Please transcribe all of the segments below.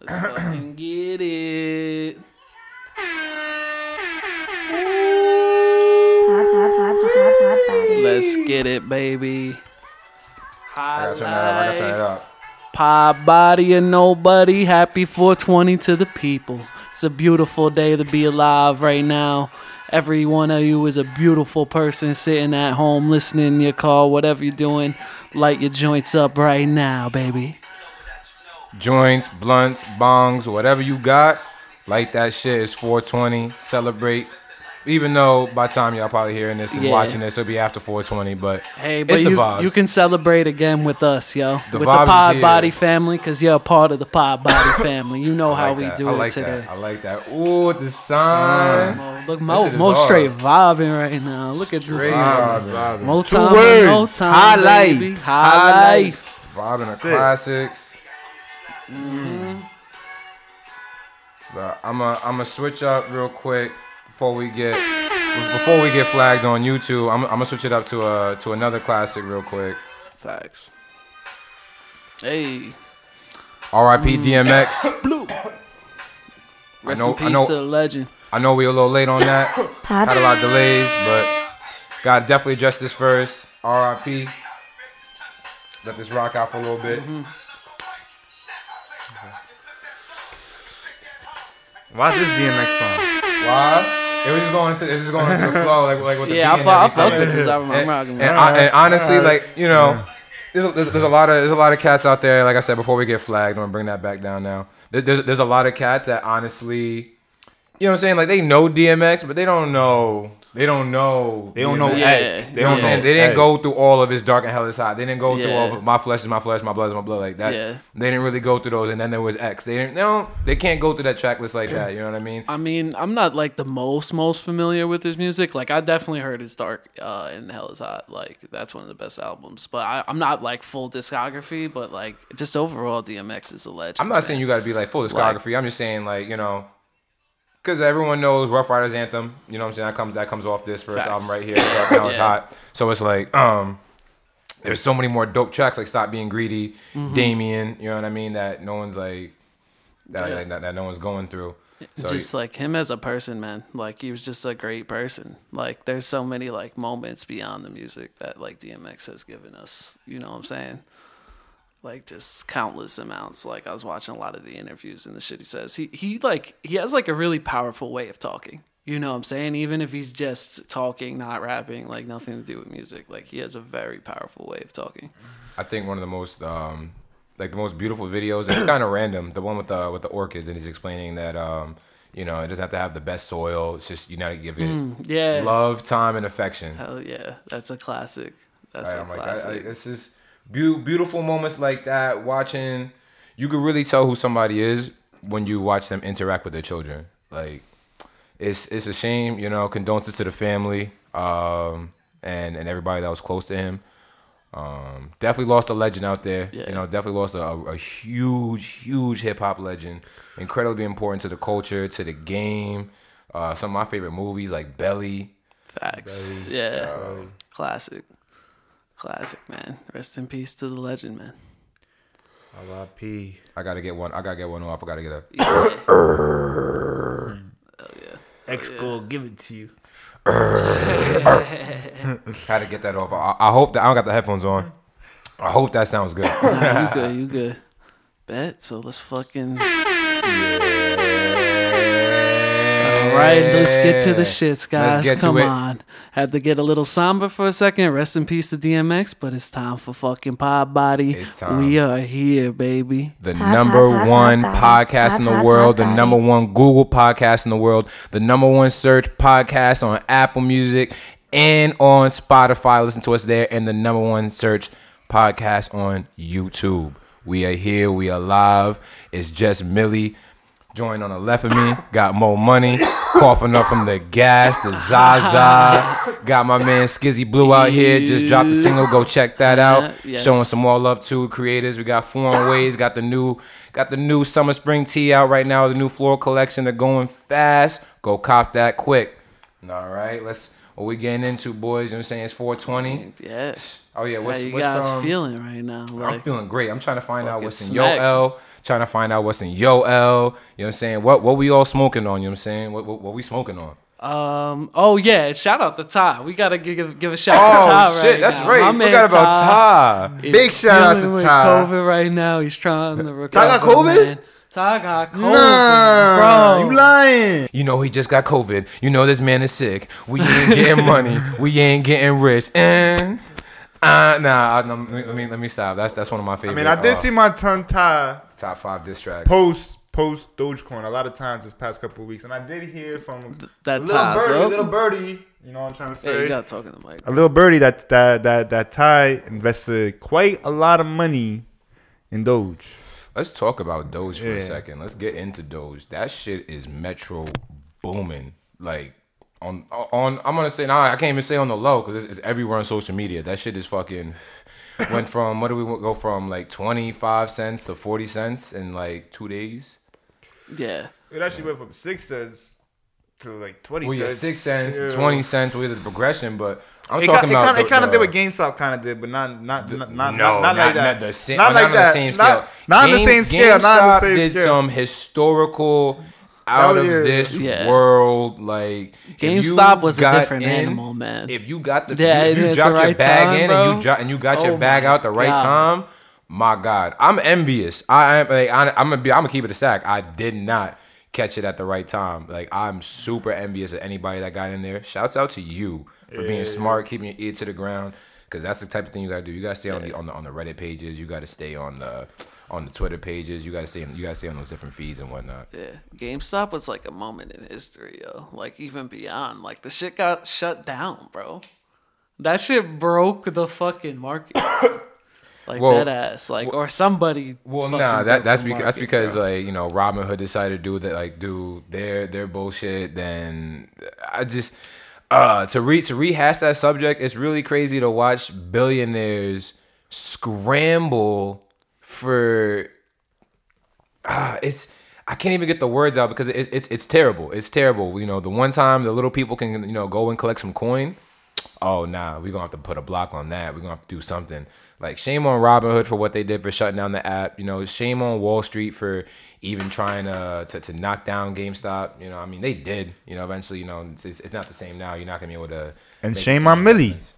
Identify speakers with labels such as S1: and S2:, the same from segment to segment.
S1: Let's fucking get it. Let's get it, baby.
S2: I gotta turn that up. I gotta turn it up.
S1: Pie body and nobody. Happy 420 to the people. It's a beautiful day to be alive right now. Every one of you is a beautiful person sitting at home, listening in your car, whatever you're doing. Light your joints up right now, baby.
S2: Joints, blunts, bongs, whatever you got, like that shit is 420. Celebrate. Even though by the time y'all probably hearing this and
S1: Yeah.
S2: watching this, it'll be after 420. But
S1: Hey,
S2: it's
S1: but
S2: the
S1: you,
S2: vibes.
S1: you can celebrate again with us, yo.
S2: The
S1: with the Pod. Body family, because you're a part of the Pod Body family. You know
S2: I
S1: how
S2: like
S1: we
S2: that.
S1: do
S2: I
S1: it
S2: like
S1: today.
S2: That. I like that. Ooh, with the sun.
S1: Oh, look,
S2: That
S1: Mo, Mo straight vibing right now. Look at this.
S2: Straight vibing.
S1: Mo
S3: Two
S1: time,
S3: words.
S1: no time,
S3: High
S1: baby.
S3: life.
S1: High,
S3: High
S1: life.
S2: Vibing the
S3: Sick.
S2: Classics. But I'm a I'm gonna switch up real quick before we get before we get flagged on YouTube. I'm, I'm gonna switch it up to a to another classic real quick.
S1: Facts. Hey,
S2: R.I.P. Mm. DMX.
S1: blue. Rest
S2: know-
S1: in
S2: I
S1: peace
S2: know-
S1: to the legend.
S2: I know we a little late on that.
S4: Pod,
S2: Had a lot of delays, but gotta definitely address this first. R.I.P. Let this rock out for a little bit. Mm-hmm.
S3: Why's this DMX song?
S2: Why? It was just going to it was just going to the flow, like like with the
S1: Yeah, I
S2: beat
S1: fuck, I
S2: and
S1: fuck
S2: everything.
S1: with this. I'm, I'm
S2: and,
S1: rocking with
S2: and,
S1: it.
S2: I- and honestly, like you know, there's, a, there's, there's a lot of there's a lot of cats out there. Like I said before, we get flagged. I'm gonna bring that back down now. There's there's a lot of cats that honestly, you know what I'm saying? Like they know DMX, but they don't know they don't know
S3: They don't know
S1: Yeah.
S3: X. They
S2: You know what
S3: don't
S2: I'm
S3: know.
S2: They didn't
S3: X.
S2: go through all of his dark and hell is hot. They didn't go through all of my flesh is my flesh, my blood is my blood like that.
S1: Yeah.
S2: They didn't really go through those. And then there was X. They didn't. They don't. They can't go through that track list like that. You know what I mean?
S1: I mean, I'm not like the most most familiar with his music. Like, I definitely heard his Dark uh, and Hell is Hot. Like, that's one of the best albums. But I, I'm not like full discography. But like, just overall, DMX is a legend.
S2: I'm not saying you got to be like full discography. I'm just saying like you know, because everyone knows Ruff Ryders anthem. You know what I'm saying? That comes that comes off this first
S1: Facts.
S2: album right here. Now It's
S1: Yeah.
S2: hot. So it's like um, there's so many more dope tracks like Stop Being Greedy,
S1: Mm-hmm.
S2: Damien. You know what I mean? That no one's like that
S1: Yeah.
S2: that, that no one's going through. So
S1: just like him as a person, man. Like he was just a great person. Like there's so many like moments beyond the music that like DMX has given us. You know what I'm saying? Like just countless amounts. Like I was watching a lot of the interviews and the shit he says. He he like he has like a really powerful way of talking. You know what I'm saying? Even if he's just talking, not rapping, like nothing to do with music. Like he has a very powerful way of talking.
S2: I think one of the most um like the most beautiful videos. It's kind of random. The one with the with the orchids, and he's explaining that um you know it doesn't have to have the best soil. It's just you know to give it
S1: Mm, Yeah.
S2: love, time, and affection.
S1: Hell yeah. That's a classic. That's
S2: Right,
S1: a
S2: I'm like, I, I,
S1: classic.
S2: it's just beau- beautiful moments like that. Watching, you can really tell who somebody is when you watch them interact with their children. Like, it's it's a shame, you know. Condolences to the family, um, and and everybody that was close to him. Um, definitely lost a legend out there.
S1: Yeah.
S2: You know, definitely lost a, a huge, huge hip hop legend. Incredibly important to the culture, to the game. Uh, some of my favorite movies like Belly.
S1: Facts. Yeah. Classic. Classic, man. Rest in peace to the legend, man.
S3: R.I.P.
S2: I gotta get one. I gotta get one off. I gotta get a.
S1: Yeah.
S3: X go give it to you.
S2: Had to get that off. I, I hope that I don't got the headphones on. I hope that sounds good.
S1: Nah, you good, you good. Bet. So let's fucking. All right, let's get to the shits, guys.
S2: get to
S1: Come
S2: it.
S1: on. Had to get a little somber for a second. Rest in peace to DMX, but it's time for fucking Pod Body.
S2: It's time.
S1: We are here, baby.
S2: The
S4: Hot,
S2: number
S4: hot, hot,
S2: one
S4: hot body.
S2: podcast in the
S4: hot,
S2: world, the number one Google podcast in the world, the number one search podcast on Apple Music and on Spotify. Listen to us there, and the number one search podcast on YouTube. We are here. We are live. It's just Millie. Joined on the left of me, got more money, coughing up from the gas, the Zaza. Got my man Skizzy Blue out here, just dropped the single. Go check that out.
S1: Yeah, yes.
S2: Showing some more love to creators. We got Foreign Ways, got the new, got the new summer spring tea out right now. The new floral collection. They're going fast. Go cop that quick. All right, let's. What we getting into, boys? You know what I'm saying? It's 420.
S1: Yeah.
S2: Oh yeah, what's
S1: How you
S2: what's
S1: guys
S2: um,
S1: feeling right now?
S2: I'm feeling great. I'm trying to find out what's in
S1: smack.
S2: your L. trying to find out what's in Yo L. You know what I'm saying? What what we all smoking on? You know what I'm saying? What what, what we smoking on?
S1: Um. Oh yeah. Shout out to Ty. We gotta give give a shout out to Ty
S2: Oh shit,
S1: right
S2: that's
S1: now.
S2: right.
S1: My
S2: I
S1: man
S2: forgot about Ty.
S1: is
S3: Big shout out to
S1: dealing with
S3: Ty.
S1: COVID right now. He's trying to recover.
S3: Ty got COVID?
S1: Man. Ty got COVID,
S3: Nah,
S1: bro.
S3: you lying?
S2: You know he just got COVID. You know this man is sick. We ain't getting money. We ain't getting rich. And uh, nah, I, no, let me let me stop. That's that's one of my favorite.
S3: I mean, I did
S2: uh,
S3: see my tongue tie
S2: top five diss tracks.
S3: post post Dogecoin a lot of times this past couple of weeks, and I did hear from
S1: that
S3: little
S1: ties
S3: birdie,
S1: up.
S3: little birdie. You know what I'm trying to
S1: Yeah,
S3: say?
S1: you gotta talk in the mic.
S3: a little birdie that that that that Ty invested quite a lot of money in Doge.
S2: Let's talk about Doge for a second. Let's get into Doge. That shit is metro booming. Like on on I'm gonna say now I can't even say on the low because it's, it's everywhere on social media. That shit is fucking went from what do we go from like 25 cents to 40 cents in like two days.
S1: Yeah.
S3: It actually went from six cents to like twenty
S2: Well, yeah,
S3: cents.
S2: six cents,
S3: Yeah.
S2: to 20 cents with the progression, but I'm
S3: It,
S2: talking
S3: ki- it
S2: about
S3: kind of it kind of did
S2: uh,
S3: what GameStop kind of did, but not not not not,
S2: no,
S3: not, not like that.
S2: Not the same,
S3: not
S2: not
S3: like
S2: on
S3: that.
S2: the same scale.
S3: Not, not on the same scale. Not on the
S2: GameStop
S3: same
S2: did
S3: scale.
S2: some historical out
S3: That
S2: of
S3: was-
S2: this
S1: Yeah.
S2: world. Like
S1: GameStop was a different
S2: in-
S1: animal, man.
S2: If you got the
S1: Yeah,
S2: you,
S1: and
S2: you
S1: at the
S2: dropped your bag
S1: time,
S2: in
S1: bro.
S2: and you dro- and you got your
S1: Oh
S2: bag out the right
S1: God.
S2: time. My God, I'm envious. I am like I, I'm gonna be. I'm gonna keep it a stack. I did not catch it at the right time. Like I'm super envious of anybody that got in there. Shouts out to you for being smart, keeping your ear to the ground, because that's the type of thing you gotta do. You gotta stay on the on the on the Reddit pages. You gotta stay on the on the Twitter pages. You gotta. On, you gotta stay on those different feeds and whatnot.
S1: Yeah, GameStop was like a moment in history, yo. Like even beyond, like the shit got shut down, bro. That shit broke the fucking market. like
S2: Well,
S1: that ass, like or somebody.
S2: Well, nah, that that's because that's because
S1: bro.
S2: like you know Robinhood decided to do that like do their their bullshit. Then I just uh to re to rehash that subject. It's really crazy to watch billionaires scramble for. Ah, it's I can't even get the words out because it's it's it's terrible. It's terrible. You know, the one time the little people can you know go and collect some coin. Oh nah, we're gonna have to put a block on that. We're gonna have to do something. Like shame on Robinhood for what they did for shutting down the app. You know, shame on Wall Street for even trying to to, to knock down GameStop. You know, I mean they did. You know, eventually, you know, it's, it's, not the same now. You're not gonna be able to.
S3: And shame on Millie.
S2: investments.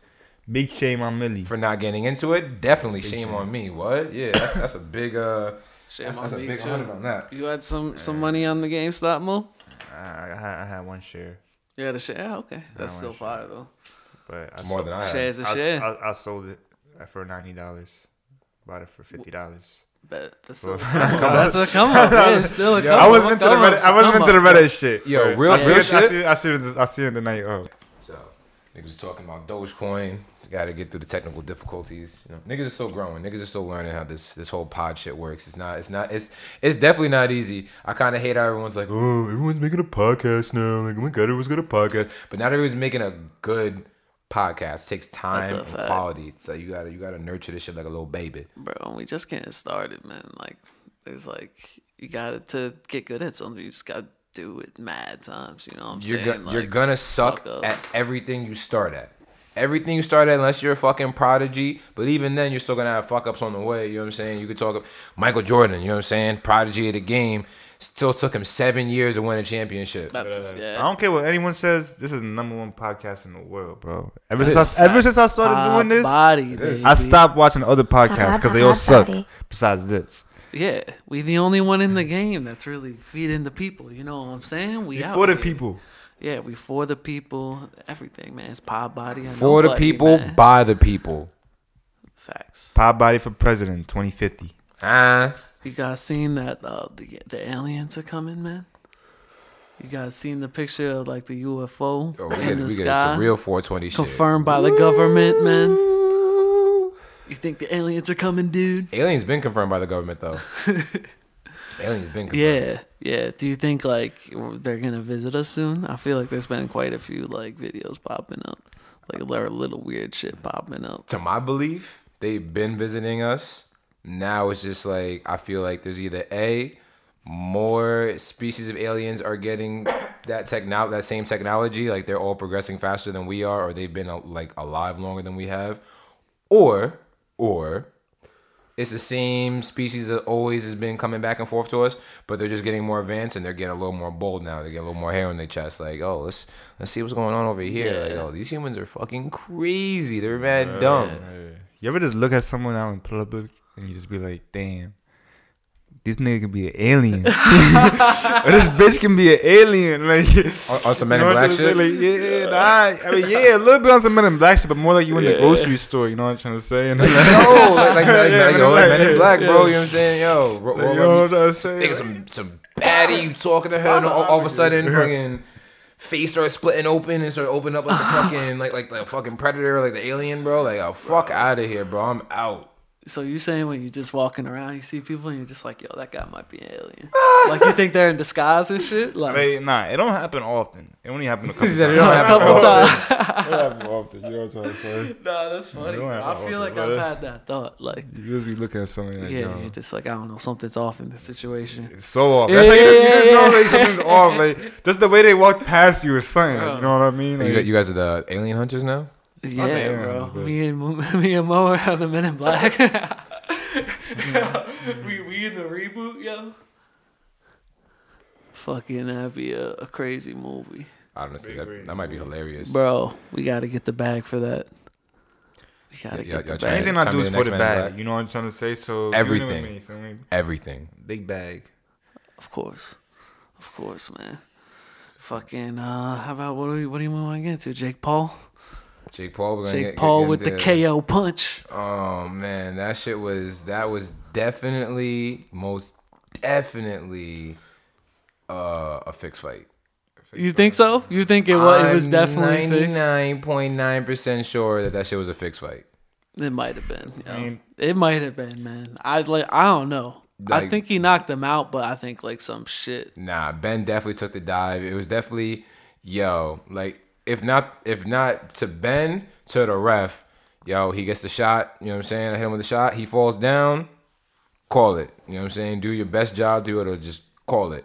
S3: Big shame on Millie.
S2: for not getting into it. Definitely shame on me. What? Yeah, that's that's a big uh.
S1: Shame
S2: that's,
S1: on
S2: that's a
S1: me,
S2: big
S1: too.
S2: on that.
S1: You had some some money on the GameStop, Mo.
S3: I, I, had, I had one share,
S1: You had a share. Yeah, okay, that's still
S3: want
S1: fire though.
S3: but I
S2: More
S3: sold,
S2: than I had.
S1: Shares a
S3: I,
S1: share.
S3: I, I sold it for ninety dollars. Bought it for fifty dollars.
S1: Bet that's still
S3: Well,
S1: that's a come up. Yeah, it's still a
S2: Yeah,
S1: come
S3: I
S1: up.
S3: wasn't into the
S1: Come up,
S3: Reddit. I wasn't into the. Reddit shit.
S2: Yo, real-
S3: I see
S2: real
S3: it, I
S2: shit?
S3: see, it- I see it. I see it the night of.
S2: So niggas talking about Dogecoin. Got to get through the technical difficulties. You know, niggas are still growing. Niggas are still learning how this this whole pod shit works. It's not. It's not. It's it's definitely not easy. I kind of hate how everyone's like, oh, everyone's making a podcast now. Like, oh my god, everyone's got a podcast. But not everyone's making a good podcast. It takes time and
S1: fact.
S2: quality. So you gotta you gotta nurture this shit like a little baby.
S1: bro. We just getting started, man. Like, there's like you got to get good at something. You just got to do it mad times. You know what I'm
S2: You're
S1: saying?
S2: go- you're gonna suck at everything you start at. Everything you start at, unless you're a fucking prodigy. But even then, you're still gonna have fuck ups on the way. You know what I'm saying? You could talk Michael Jordan. You know what I'm saying? Prodigy of the game. Still took him seven years to win a championship.
S1: That's
S3: I don't care what anyone says. This is the number one podcast in the world, bro. Ever since I, ever since I started
S1: Hot
S3: doing this,
S1: body,
S3: I stopped watching other podcasts because they all
S4: Hot
S3: suck.
S4: body.
S3: Besides this,
S1: Yeah, we the only one in the game that's really feeding the people. You know what I'm saying? We out
S3: for the
S1: here.
S3: people.
S1: Yeah, we for the people. Everything, man. It's pod body. and
S2: For the
S1: nobody,
S2: people,
S1: man.
S2: by the people.
S1: Facts.
S3: Pod body for president 2050.
S2: Ah,
S1: You guys seen that uh, the the aliens are coming, man? You guys seen the picture of like the UFO
S2: oh, we
S1: in
S2: get,
S1: the
S2: we get
S1: sky,
S2: some real 420 shit.
S1: confirmed by the government, man? You think the aliens are coming, dude?
S2: Aliens been confirmed by the government though. Aliens been confirmed.
S1: Yeah, yeah. Do you think like they're gonna visit us soon? I feel like there's been quite a few like videos popping up, like a lot of little weird shit popping up.
S2: to my belief, they've been visiting us. Now it's just like I feel like there's either a more species of aliens are getting that techno that same technology, like they're all progressing faster than we are, or they've been uh, like alive longer than we have, or or it's the same species that always has been coming back and forth to us, but they're just getting more advanced and they're getting a little more bold now. They get a little more hair on their chest. Like, oh, let's let's see what's going on over here. Like, oh, these humans are fucking crazy. They're mad dumb.
S3: Hey, You ever just look at someone out in public and you just be like, damn, this nigga can be an alien. or this bitch can be an alien. Like
S2: On, on some Men in Black shit.
S3: trying to say? Like, yeah, nah, I mean, yeah, a little bit on some Men in Black shit, but more like you in the grocery store. You know what I'm trying to say? And then,
S2: Yo, like, like, like,
S3: Yeah,
S2: like,
S3: Men
S2: yo,
S3: in
S2: like
S3: Black,
S2: Men in Black,
S3: yeah.
S2: bro. You know what I'm saying? Yo, ro-
S3: Like,
S2: roll
S3: you know what I'm saying? to say?
S2: Think of some some baddie you talking to her, and all, all of a sudden, fucking face starts splitting open and start opening up like the fucking like like the fucking predator, like the alien, bro. Like, oh fuck out of here, bro. I'm out.
S1: So you're saying when you're just walking around, you see people and you're just like, yo, that guy might be an alien. like you think they're in disguise and shit. Like
S3: I mean, nah, it don't happen often. It only happen a couple
S2: He said it don't
S1: a
S2: happen
S1: couple
S2: often.
S1: times.
S3: It happen often. You know what I'm trying to say?
S1: nah, that's funny. I
S3: that
S1: feel like I've had that thought. Like,
S3: You just be looking at something like,
S1: yeah,
S3: yo,
S1: you're just like, I don't know, something's off in this situation.
S3: It's so off. That's how you,
S1: Yeah,
S3: just, you just
S1: yeah,
S3: know like something's off. Like just the way they walk past you or something.
S1: Bro.
S3: You know what I mean? Like,
S2: you guys are the alien hunters now.
S1: Yeah,
S3: damn,
S1: bro.
S3: but-
S1: Me and Mo- me and Mo are the Men in Black. we we in the reboot, yo. Fucking that'd be a, a crazy movie,
S2: Honestly,
S3: Big
S2: that,
S3: brain
S2: that might be hilarious.
S1: bro. We got to get the bag for that. We gotta
S2: Yeah,
S1: get
S2: yeah,
S1: the bag.
S3: anything I do is for the bag. You know what I'm trying to say? So
S2: Everything.
S3: you know what I mean, feel me?
S2: Everything.
S3: Big bag.
S1: Of course, of course, man. Fucking. Uh, how about what do we what do you want to get to? Jake Paul.
S2: Jake Paul. We're gonna
S1: Jake
S2: get-
S1: Paul
S2: get
S1: with the KO punch.
S2: Oh man, that shit was that was definitely most definitely uh, a fixed fight.
S1: You think so? You think it was? It was definitely
S2: ninety
S1: fixed.
S2: nine point nine percent sure that that shit was a fixed fight.
S1: It might have been. yo.
S3: I mean-
S1: it might have been, man. I like. I don't know. I think he knocked him out, but I think like some shit.
S2: Nah, Ben definitely took the dive. It was definitely yo like if not if not to Ben to the ref, yo he gets the shot. You know what I'm saying? I hit him with the shot. He falls down. Call it. You know what I'm saying? Do your best job to it or just call it.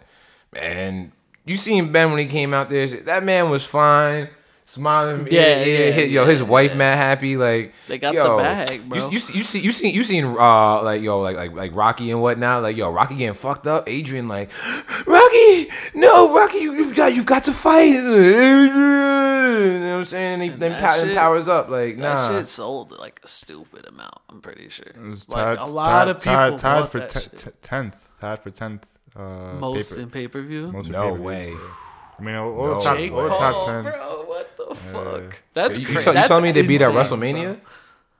S2: And you seen Ben when he came out there. That man was fine. Smiling,
S1: Yeah,
S2: yeah, yeah,
S1: yeah,
S2: yo,
S1: yeah,
S2: his wife
S1: yeah.
S2: mad happy, like
S1: They got
S2: yo,
S1: the bag, bro.
S2: You, you, see- you see, you seen, you seen, uh, like yo, like like like Rocky and whatnot, like yo, Rocky getting fucked up. Adrian like, Rocky, no, Rocky, you, you've got, you've got to fight. Adrian, you I'm saying? And he then
S1: that
S2: pow-
S1: shit-
S2: powers up, like nah.
S1: That
S2: nah.
S1: shit sold like a stupid amount. I'm pretty sure.
S3: It was
S1: Like
S3: tied,
S1: a lot
S3: tied,
S1: of people
S3: tied, tied
S1: bought
S3: for
S1: that
S3: te-
S1: shit.
S3: te- tenth. Tied for tenth. Uh,
S1: Most
S3: paper.
S1: in pay per view.
S3: Most
S2: No
S3: pay-per-view.
S2: way.
S3: I mean, all, all
S2: No
S3: the top,
S1: Jake
S3: all the
S1: Paul,
S3: top tens.
S1: bro. What the fuck? That's
S2: you, you,
S1: crazy.
S2: you
S1: That's
S2: telling me they beat at
S1: insane,
S2: WrestleMania?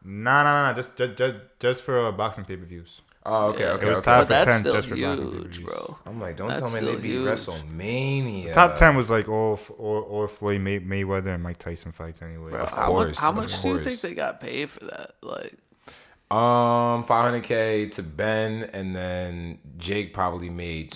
S3: Nah, nah, nah. Just, just, just, just for uh, boxing pay per views.
S2: Oh, okay,
S1: Yeah.
S2: okay,
S3: It was
S2: okay.
S3: tied
S1: But
S3: for
S1: that's
S3: 10
S1: still
S3: just
S1: huge,
S3: pay-per-views.
S1: bro.
S2: I'm like, don't
S1: That's
S2: tell me they
S1: still
S2: beat
S1: huge.
S2: WrestleMania.
S3: Top ten was like all, all, all Floyd May- Mayweather and Mike Tyson fights anyway.
S1: Bro,
S2: Of course,
S1: how
S2: of
S1: much do you think they got paid for that? Like,
S2: Um, 500k to Ben, and then Jake probably made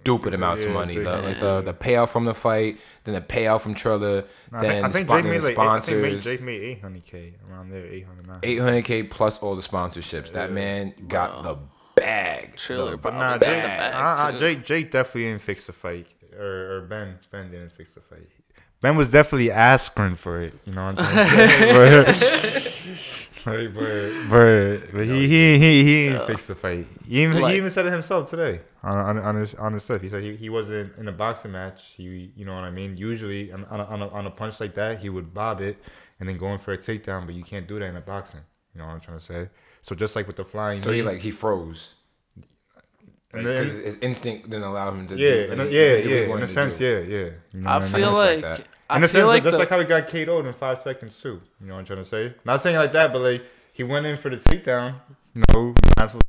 S2: stupid amounts of money.
S3: Jake
S2: The,
S3: did.
S2: like the the payout from the fight, then the payout from Triller,
S3: I
S2: then
S3: think, I think
S2: spon-
S3: Jake made
S2: the
S3: like, I think made-
S2: sponsors.
S3: Jake made eight hundred k around there, eight hundred.
S2: 800k plus all the sponsorships. That man got the bag.
S1: Triller
S2: The
S1: probably
S3: Nah,
S1: got
S3: Jake,
S1: bag,
S3: uh. Jake, Jake definitely didn't fix the fight, or, or Ben, Ben didn't fix the fight. Ben was definitely asking for it. You know what I'm trying to say? but, but, but, but he he he he didn't fix the fight. He even,
S1: Like-
S3: he even said it himself today on on, on his on his stuff. He said he, he wasn't in a boxing match. He you know what I mean. Usually on on a, on, a, on a punch like that, he would bob it and then go in for a takedown. But you can't do that in a boxing. You know what I'm trying to say. So just like with the flying,
S2: So he like he froze.
S3: And
S2: Because
S3: then-
S2: his instinct didn't allow him to.
S3: yeah,
S2: do,
S3: in a,
S2: like,
S3: yeah,
S2: do what he
S3: yeah. In
S2: wanted
S3: a sense,
S2: do.
S3: yeah, yeah. You know
S1: I
S3: what
S1: feel
S2: respect
S1: like
S2: that.
S1: I feel like
S3: just
S1: the,
S3: like how he got KO'd in five seconds too. You know what I'm trying to say? Not saying like that, but like he went in for the takedown. You know, might as well